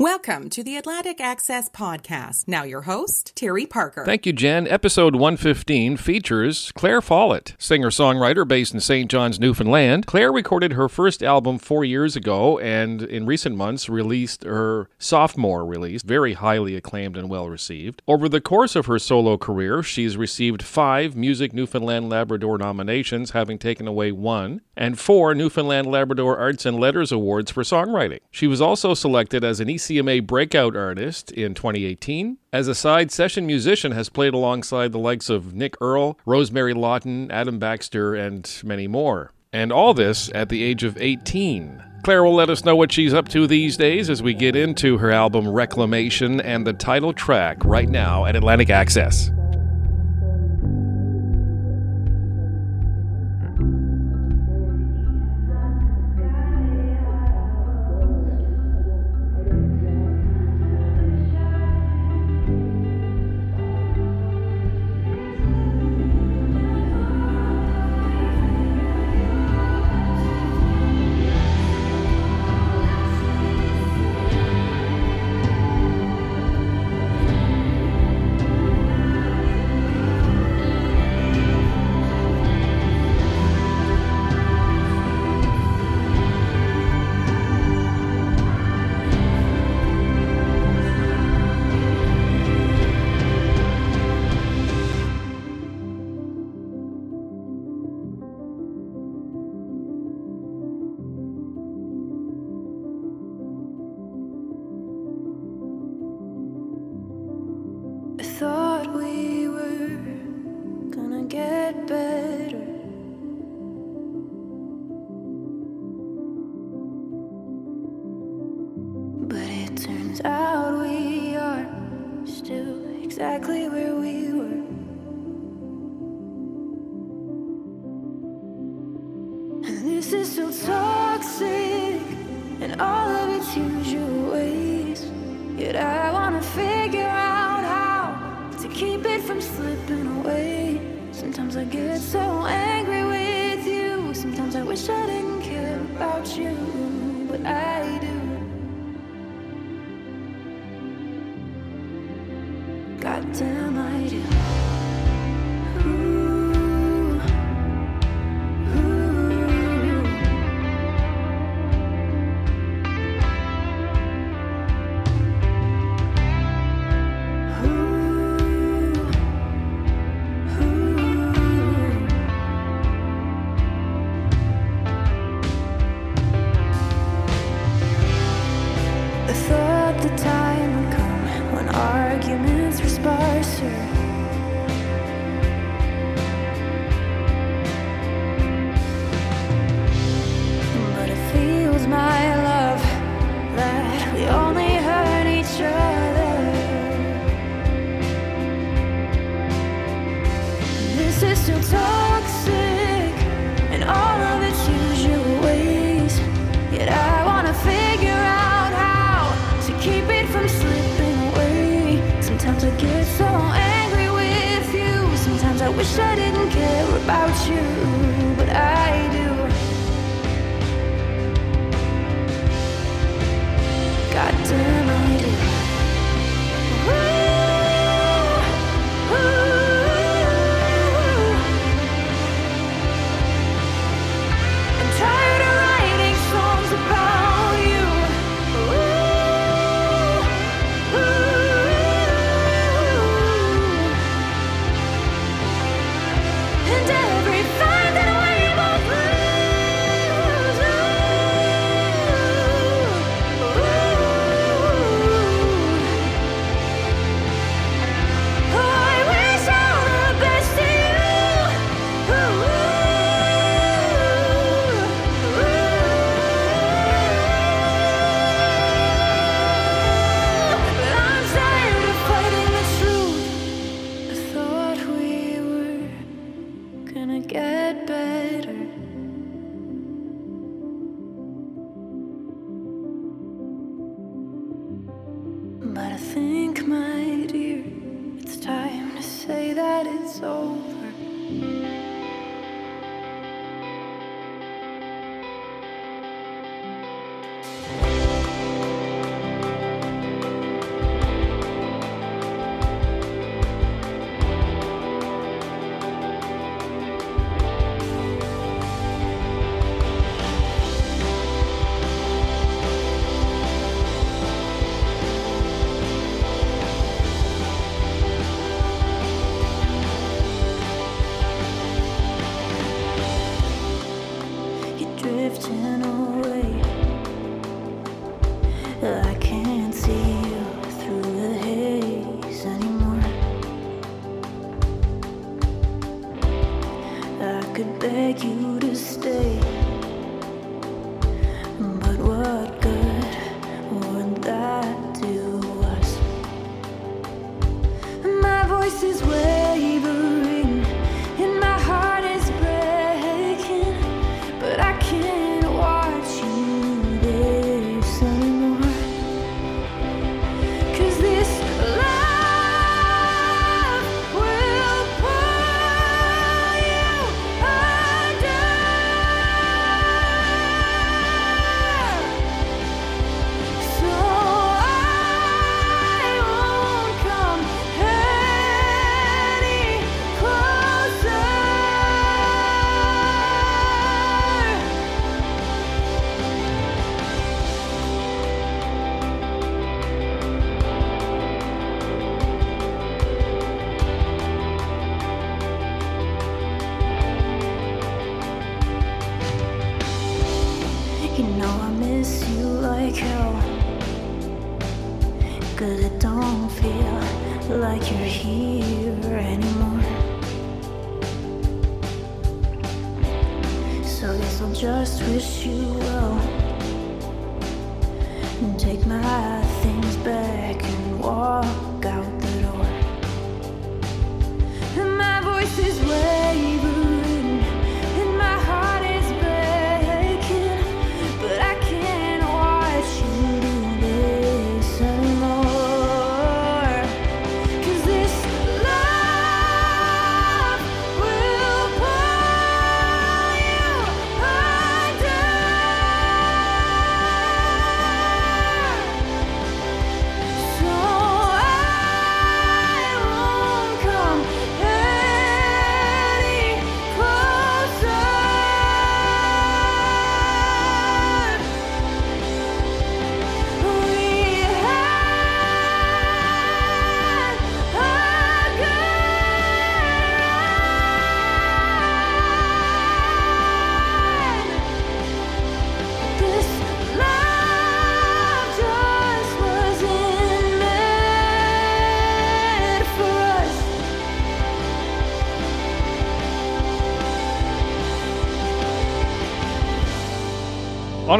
Welcome to the Atlantic Access Podcast. Now, your host, Terry Parker. Thank you, Jen. Episode 115 features Claire Follett, singer songwriter based in St. John's, Newfoundland. Claire recorded her first album four years ago and in recent months released her sophomore release, very highly acclaimed and well received. Over the course of her solo career, she's received five Music Newfoundland Labrador nominations, having taken away one, and four Newfoundland Labrador Arts and Letters Awards for songwriting. She was also selected as an ECMA Breakout Artist in 2018. As a side session musician, has played alongside the likes of Nick Earle, Rosemary Lawton, Adam Baxter, and many more. And all this at the age of 18. Claire will let us know what she's up to these days as we get into her album Reclamation and the title track right now at Atlantic Access. This is so toxic and all of its usual ways. Yet I wanna figure out how to keep it from slipping away. Sometimes I get so angry with you. Sometimes I wish I didn't care about you, but I do. I wanna figure out how to keep it from slipping away. Sometimes I get so angry with you. Sometimes I wish I didn't care about you, but I do.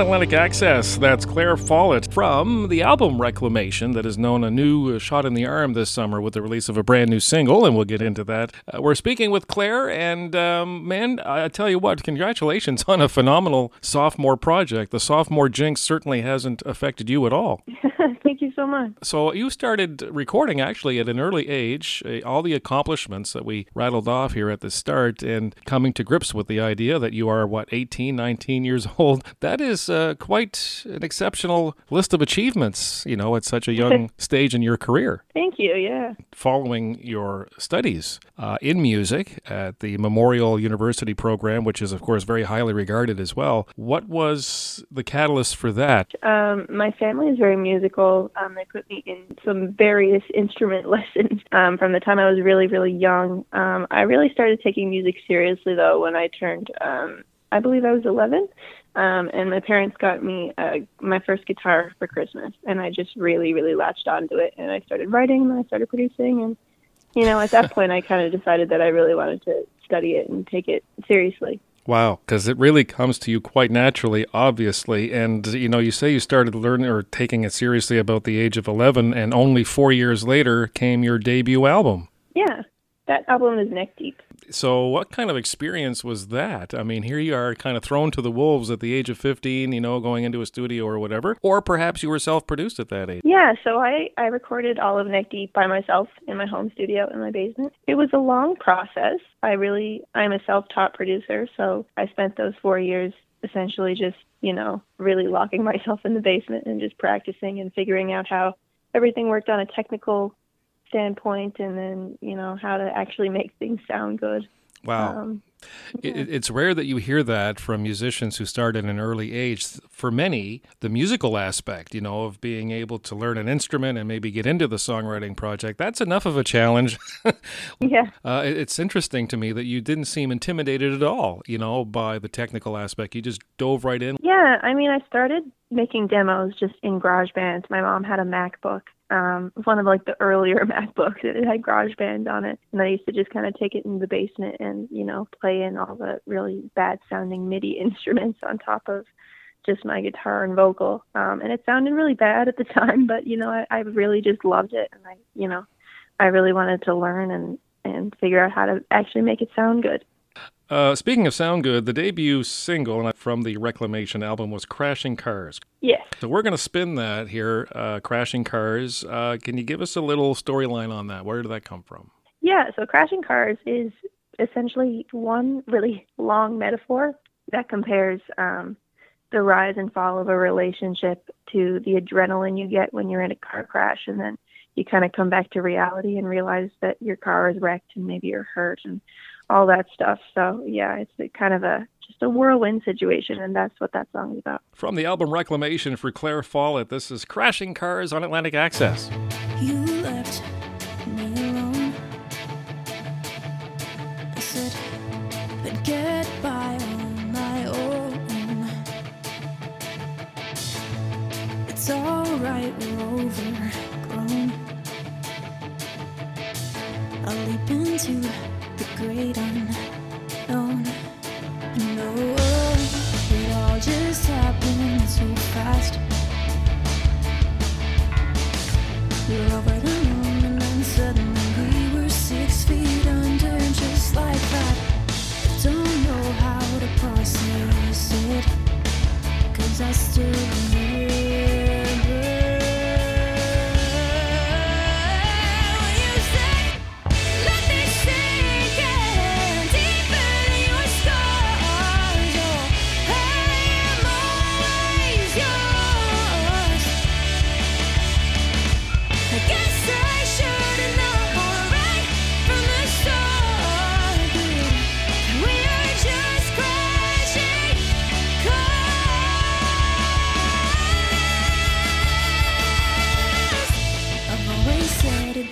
On Atlantic Access, that's Claire Follett from the album Reclamation that has known a new shot in the arm this summer with the release of a brand new single, and we'll get into that. Uh, we're speaking with Claire, and um, man, I tell you what, congratulations on a phenomenal sophomore project. The sophomore jinx certainly hasn't affected you at all. Thank you so much. So you started recording actually at an early age, uh, all the accomplishments that we rattled off here at the start, and coming to grips with the idea that you are, what, 18, 19 years old. That is uh, quite an exceptional list of achievements, you know, at such a young stage in your career. Thank you. Yeah. Following your studies uh, in music at the Memorial University program, which is, of course, very highly regarded as well, what was the catalyst for that? Um, my family is very musical. Um, they put me in some various instrument lessons um, from the time I was really, really young. Um, I really started taking music seriously, though, when I turned, um, I believe I was 11. Um, and my parents got me uh, my first guitar for Christmas, and I just really, really latched onto it. And I started writing, and I started producing, and you know, at that point, I kind of decided that I really wanted to study it and take it seriously. Wow, because it really comes to you quite naturally, obviously. And, you know, you say you started learning or taking it seriously about the age of 11, and only four years later came your debut album. Yeah, that album is neck deep. So, what kind of experience was that? I mean, here you are kind of thrown to the wolves at the age of 15, you know, going into a studio or whatever. Or perhaps you were self produced at that age. Yeah, so I, I recorded all of Neck Deep by myself in my home studio in my basement. It was a long process. I really, I'm a self taught producer, so I spent those four years essentially just, you know, really locking myself in the basement and just practicing and figuring out how everything worked on a technical standpoint and then, you know, how to actually make things sound good. Wow. Um, It, it's rare that you hear that from musicians who start at an early age. For many, the musical aspect, you know, of being able to learn an instrument and maybe get into the songwriting project, that's enough of a challenge. yeah. uh, it- it's interesting to me that you didn't seem intimidated at all, you know, by the technical aspect. You just dove right in. Yeah, I mean, I started making demos just in GarageBand. My mom had a MacBook, um, one of like the earlier MacBooks. And it had GarageBand on it, and I used to just kind of take it in the basement and you know play in all the really bad sounding MIDI instruments on top of just my guitar and vocal. Um, and it sounded really bad at the time, but you know, I, I really just loved it, and I, you know, I really wanted to learn and and figure out how to actually make it sound good. Uh, speaking of sound good, the debut single from the Reclamation album was Crashing Cars. Yes. So we're going to spin that here, uh, Crashing Cars. Uh, can you give us a little storyline on that? Where did that come from? Yeah, so crashing cars is essentially one really long metaphor that compares um, the rise and fall of a relationship to the adrenaline you get when you're in a car crash, and then you kind of come back to reality and realize that your car is wrecked and maybe you're hurt and all that stuff. So yeah, it's kind of a just a whirlwind situation, and that's what that song is about. From the album Reclamation for Claire Follett, this is Crashing Cars on Atlantic Access. You left me alone. I said, but get by on my own. It's alright, we're overgrown. I'll leap into great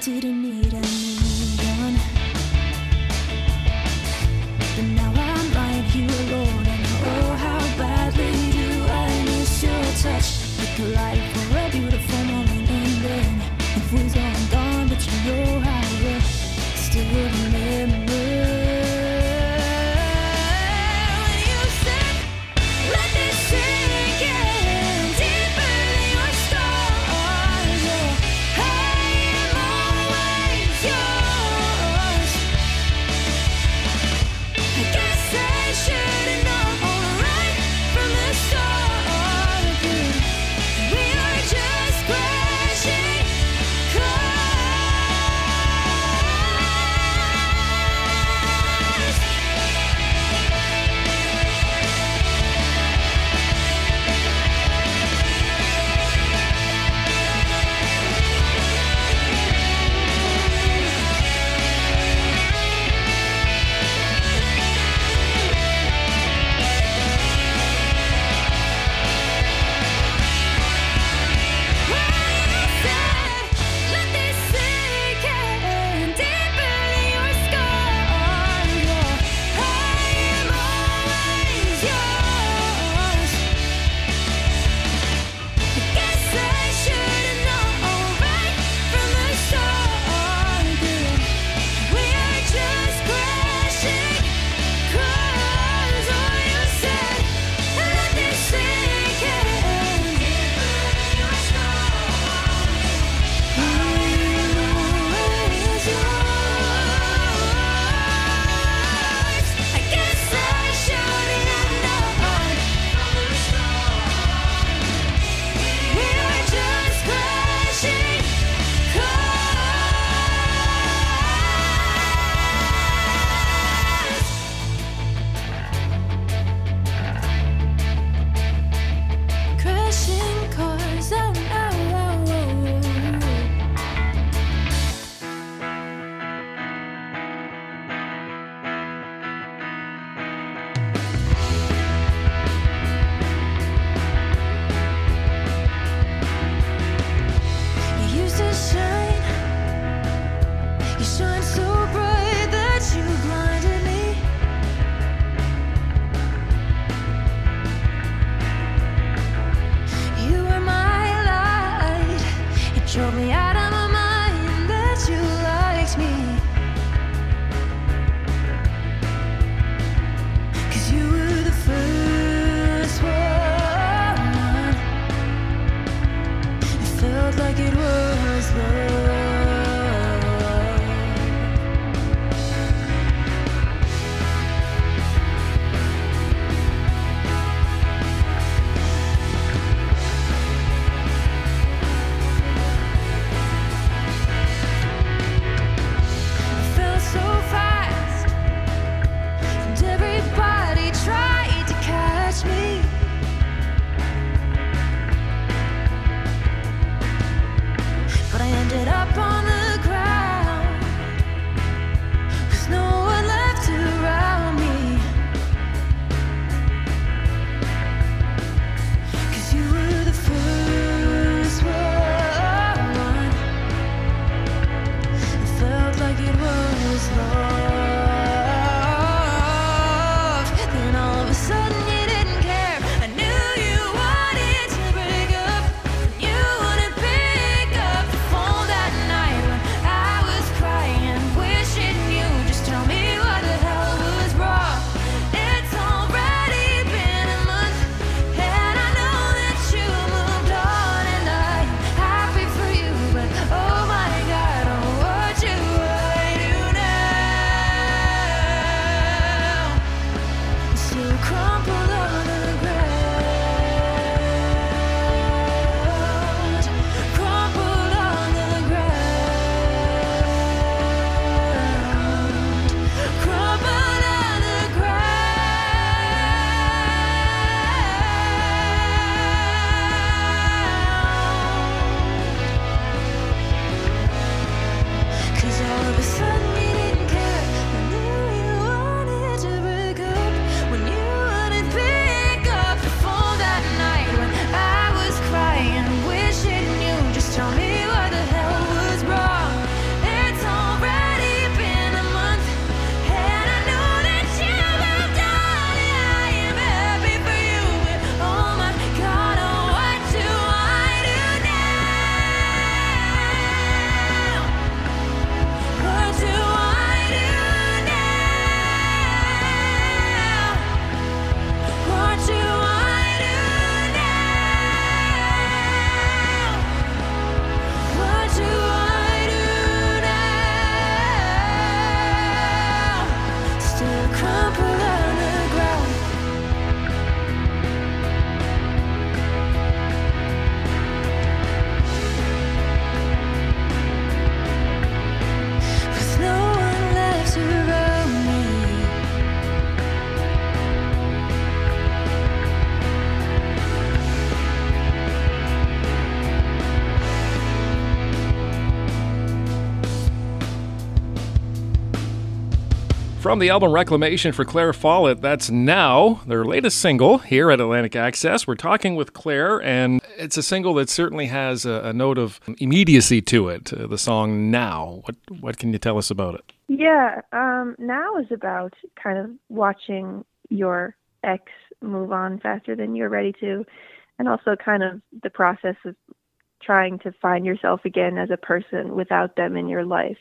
didn't From the album Reclamation for Claire Follett, that's now their latest single here at Atlantic Access. We're talking with Claire, and it's a single that certainly has a, a note of immediacy to it. Uh, the song "Now." What what can you tell us about it? Yeah, um, now is about kind of watching your ex move on faster than you're ready to, and also kind of the process of trying to find yourself again as a person without them in your life.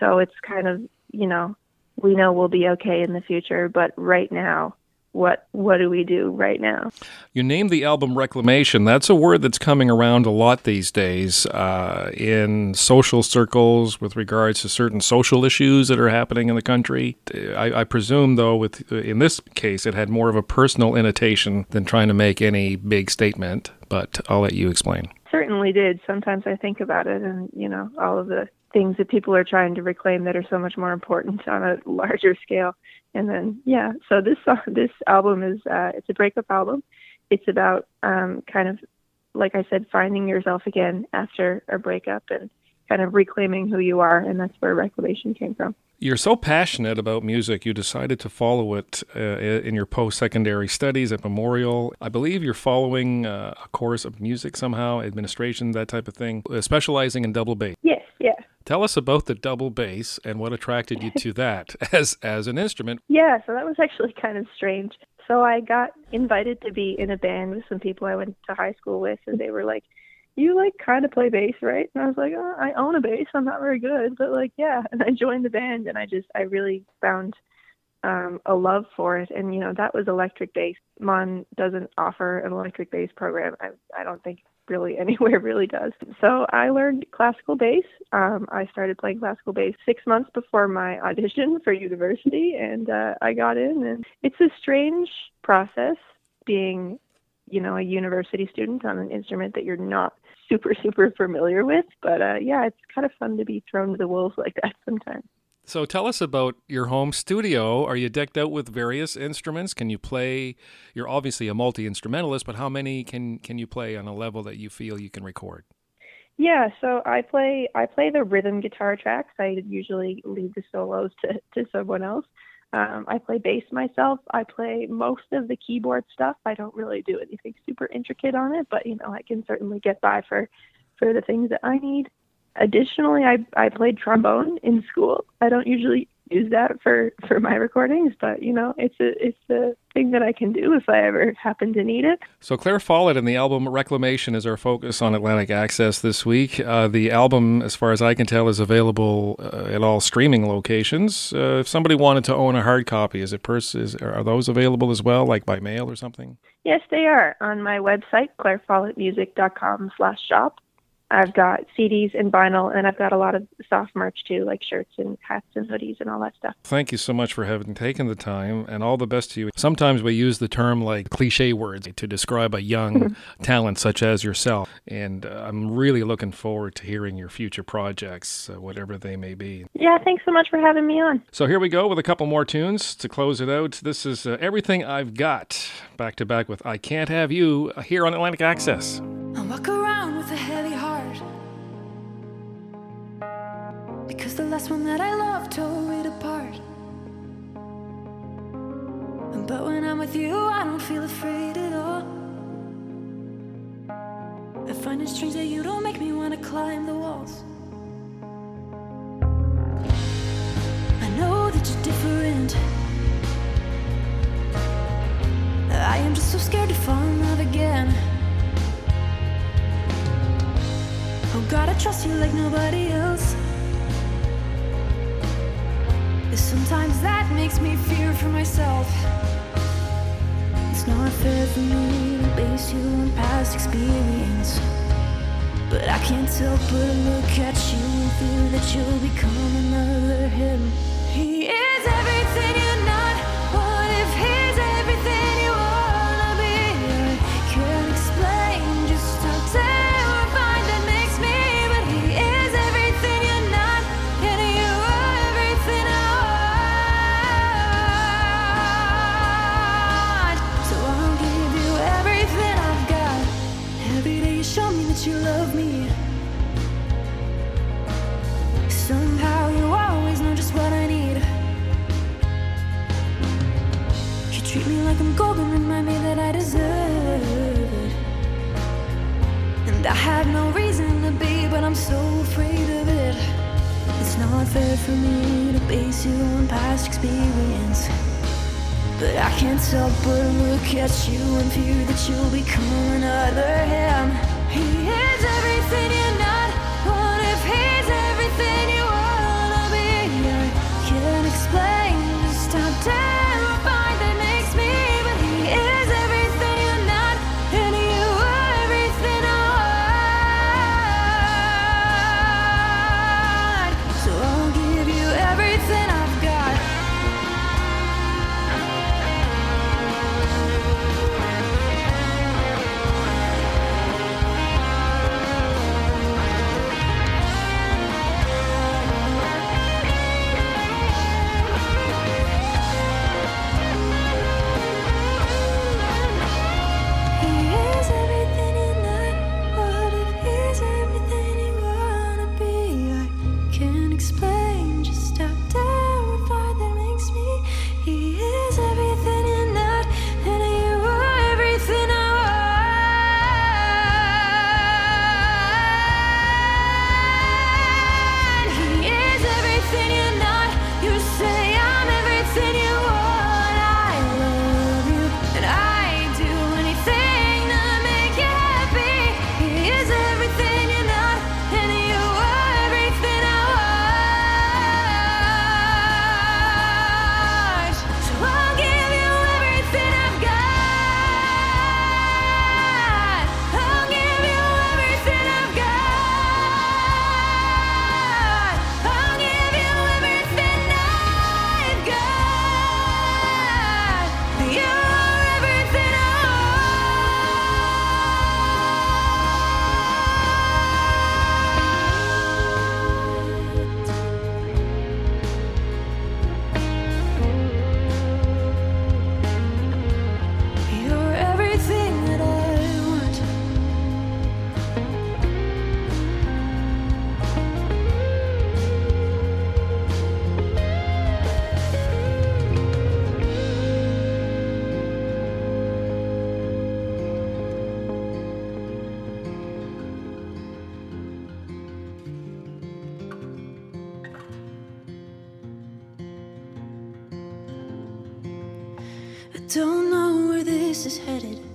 So it's kind of you know we know we'll be okay in the future, but right now, what what do we do right now? You named the album reclamation. That's a word that's coming around a lot these days uh, in social circles with regards to certain social issues that are happening in the country. I, I presume, though, with in this case, it had more of a personal intonation than trying to make any big statement. But I'll let you explain. Certainly did. Sometimes I think about it, and you know, all of the things that people are trying to reclaim that are so much more important on a larger scale. And then yeah, so this song, this album is uh, it's a breakup album. It's about um, kind of like I said, finding yourself again after a breakup and kind of reclaiming who you are, and that's where reclamation came from. You're so passionate about music, you decided to follow it uh, in your post secondary studies at Memorial. I believe you're following uh, a course of music somehow, administration, that type of thing, uh, specializing in double bass. Yes. Tell us about the double bass and what attracted you to that as as an instrument. Yeah, so that was actually kind of strange. So I got invited to be in a band with some people I went to high school with, and they were like, "You like kind of play bass, right?" And I was like, oh, "I own a bass. I'm not very good, but like, yeah." And I joined the band, and I just I really found um, a love for it. And you know, that was electric bass. MUN doesn't offer an electric bass program. I I don't think really anywhere really does. So I learned classical bass. Um, I started playing classical bass six months before my audition for university, and uh, I got in. And it's a strange process being, you know, a university student on an instrument that you're not super super familiar with. But uh, yeah, it's kind of fun to be thrown to the wolves like that sometimes. So tell us about your home studio. Are you decked out with various instruments? Can you play? You're obviously a multi instrumentalist, but how many can can you play on a level that you feel you can record? Yeah, so I play I play the rhythm guitar tracks. I usually leave the solos to to someone else. Um, I play bass myself. I play most of the keyboard stuff. I don't really do anything super intricate on it, but you know I can certainly get by for for the things that I need. Additionally, I I played trombone in school. I don't usually use that for for my recordings, but you know, it's a it's a thing that I can do if I ever happen to need it. So Claire Follett and the album Reclamation is our focus on Atlantic Access this week. Uh, the album, as far as I can tell, is available uh, at all streaming locations. Uh, if somebody wanted to own a hard copy, is it pers- is, are those available as well, like by mail or something? Yes, they are on my website, clairefollettmusic.com/shop. I've got CDs and vinyl, and I've got a lot of soft merch too, like shirts and hats and hoodies and all that stuff. Thank you so much for having taken the time, and all the best to you. Sometimes we use the term like cliche words to describe a young talent such as yourself, and uh, I'm really looking forward to hearing your future projects, uh, whatever they may be. Yeah, thanks so much for having me on. So here we go with a couple more tunes to close it out. This is uh, Everything I've Got, back to back with I Can't Have You uh, here on Atlantic Access. Because the last one that I loved tore it apart. But when I'm with you, I don't feel afraid at all. I find it strange that you don't make me want to climb the walls. I know that you're different. I am just so scared to fall in love again. Oh God, I trust you like nobody else. Sometimes that makes me fear for myself. It's not fair for me to base you on past experience. But I can't help but look at you and fear that you'll become another him. He is unfair for me to base you on past experience. But I can't help but look at you and fear that you'll become another him. He is everything. this is headed.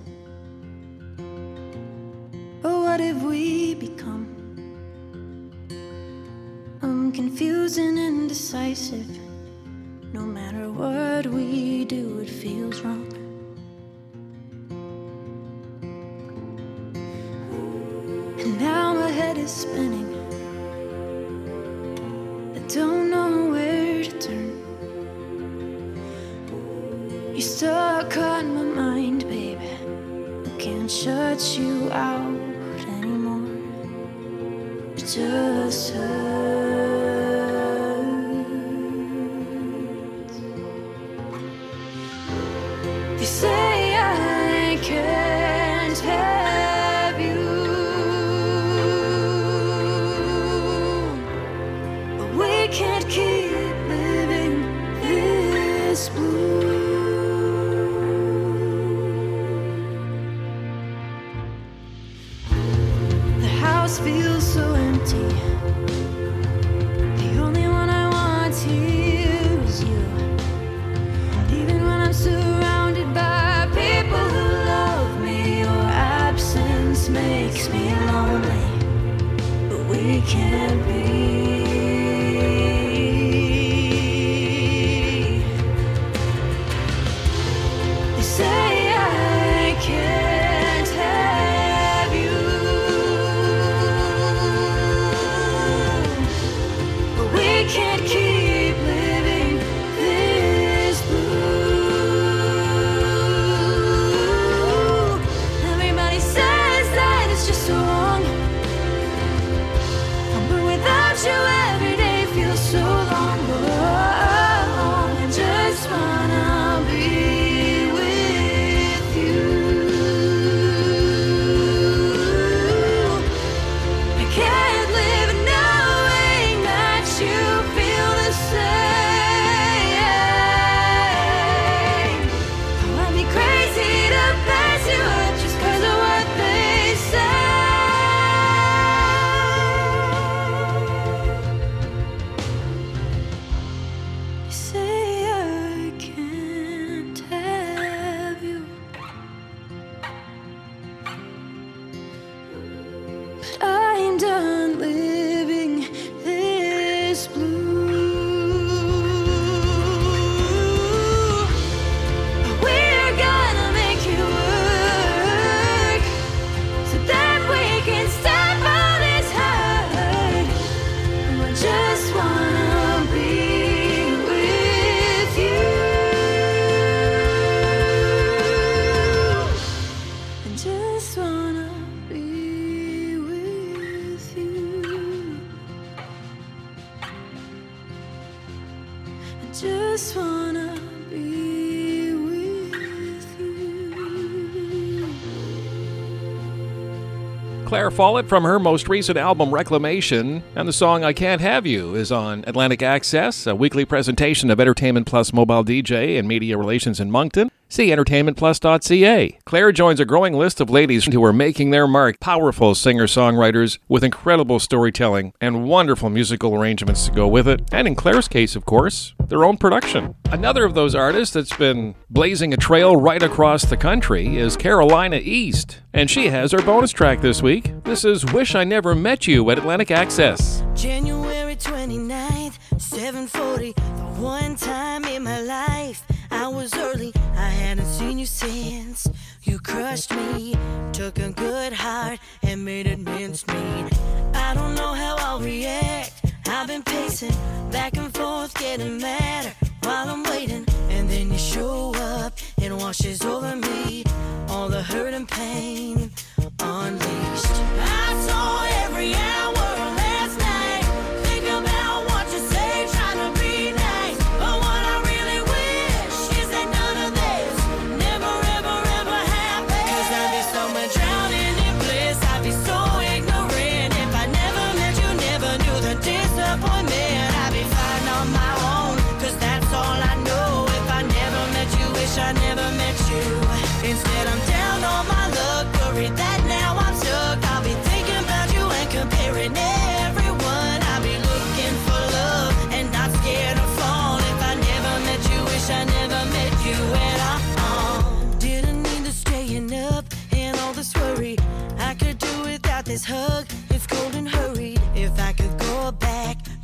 Claire Follett from her most recent album Reclamation, and the song I Can't Have You is on Atlantic Access, a weekly presentation of Entertainment Plus mobile DJ and media relations in Moncton. See entertainmentplus.ca. Claire joins a growing list of ladies who are making their mark, powerful singer songwriters with incredible storytelling and wonderful musical arrangements to go with it. And in Claire's case, of course, their own production. Another of those artists that's been blazing a trail right across the country is Carolina East. And she has her bonus track this week. This is Wish I Never Met You at Atlantic Access. January 29th, 740. The one time in my life I was early. I hadn't seen you since. You crushed me, took a good heart and made it mincemeat. I don't know how I'll react. I've been pacing back and forth, getting madder while I'm waiting. And then you show up and washes over me all the hurt and pain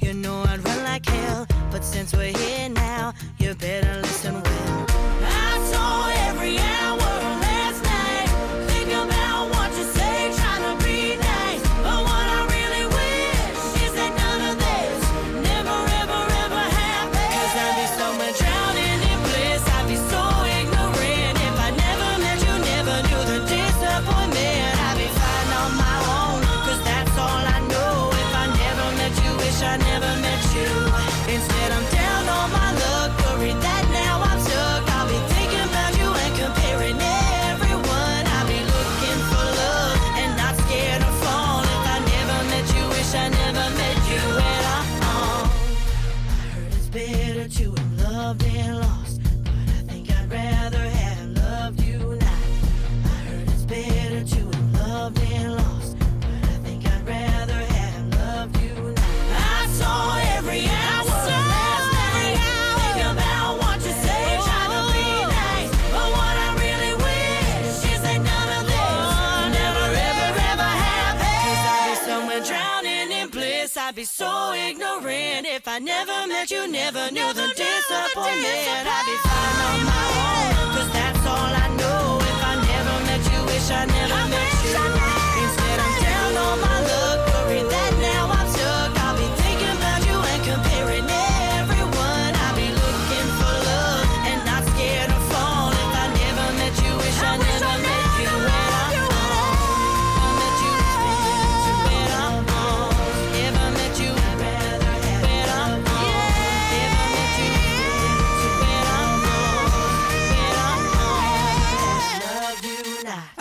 you know I'd run like hell. But since we're here now, I'd be so ignorant if I never met you, never knew the disappointment. I'd be fine on my own. Cause that's all I know. If I never met you, wish I never met you.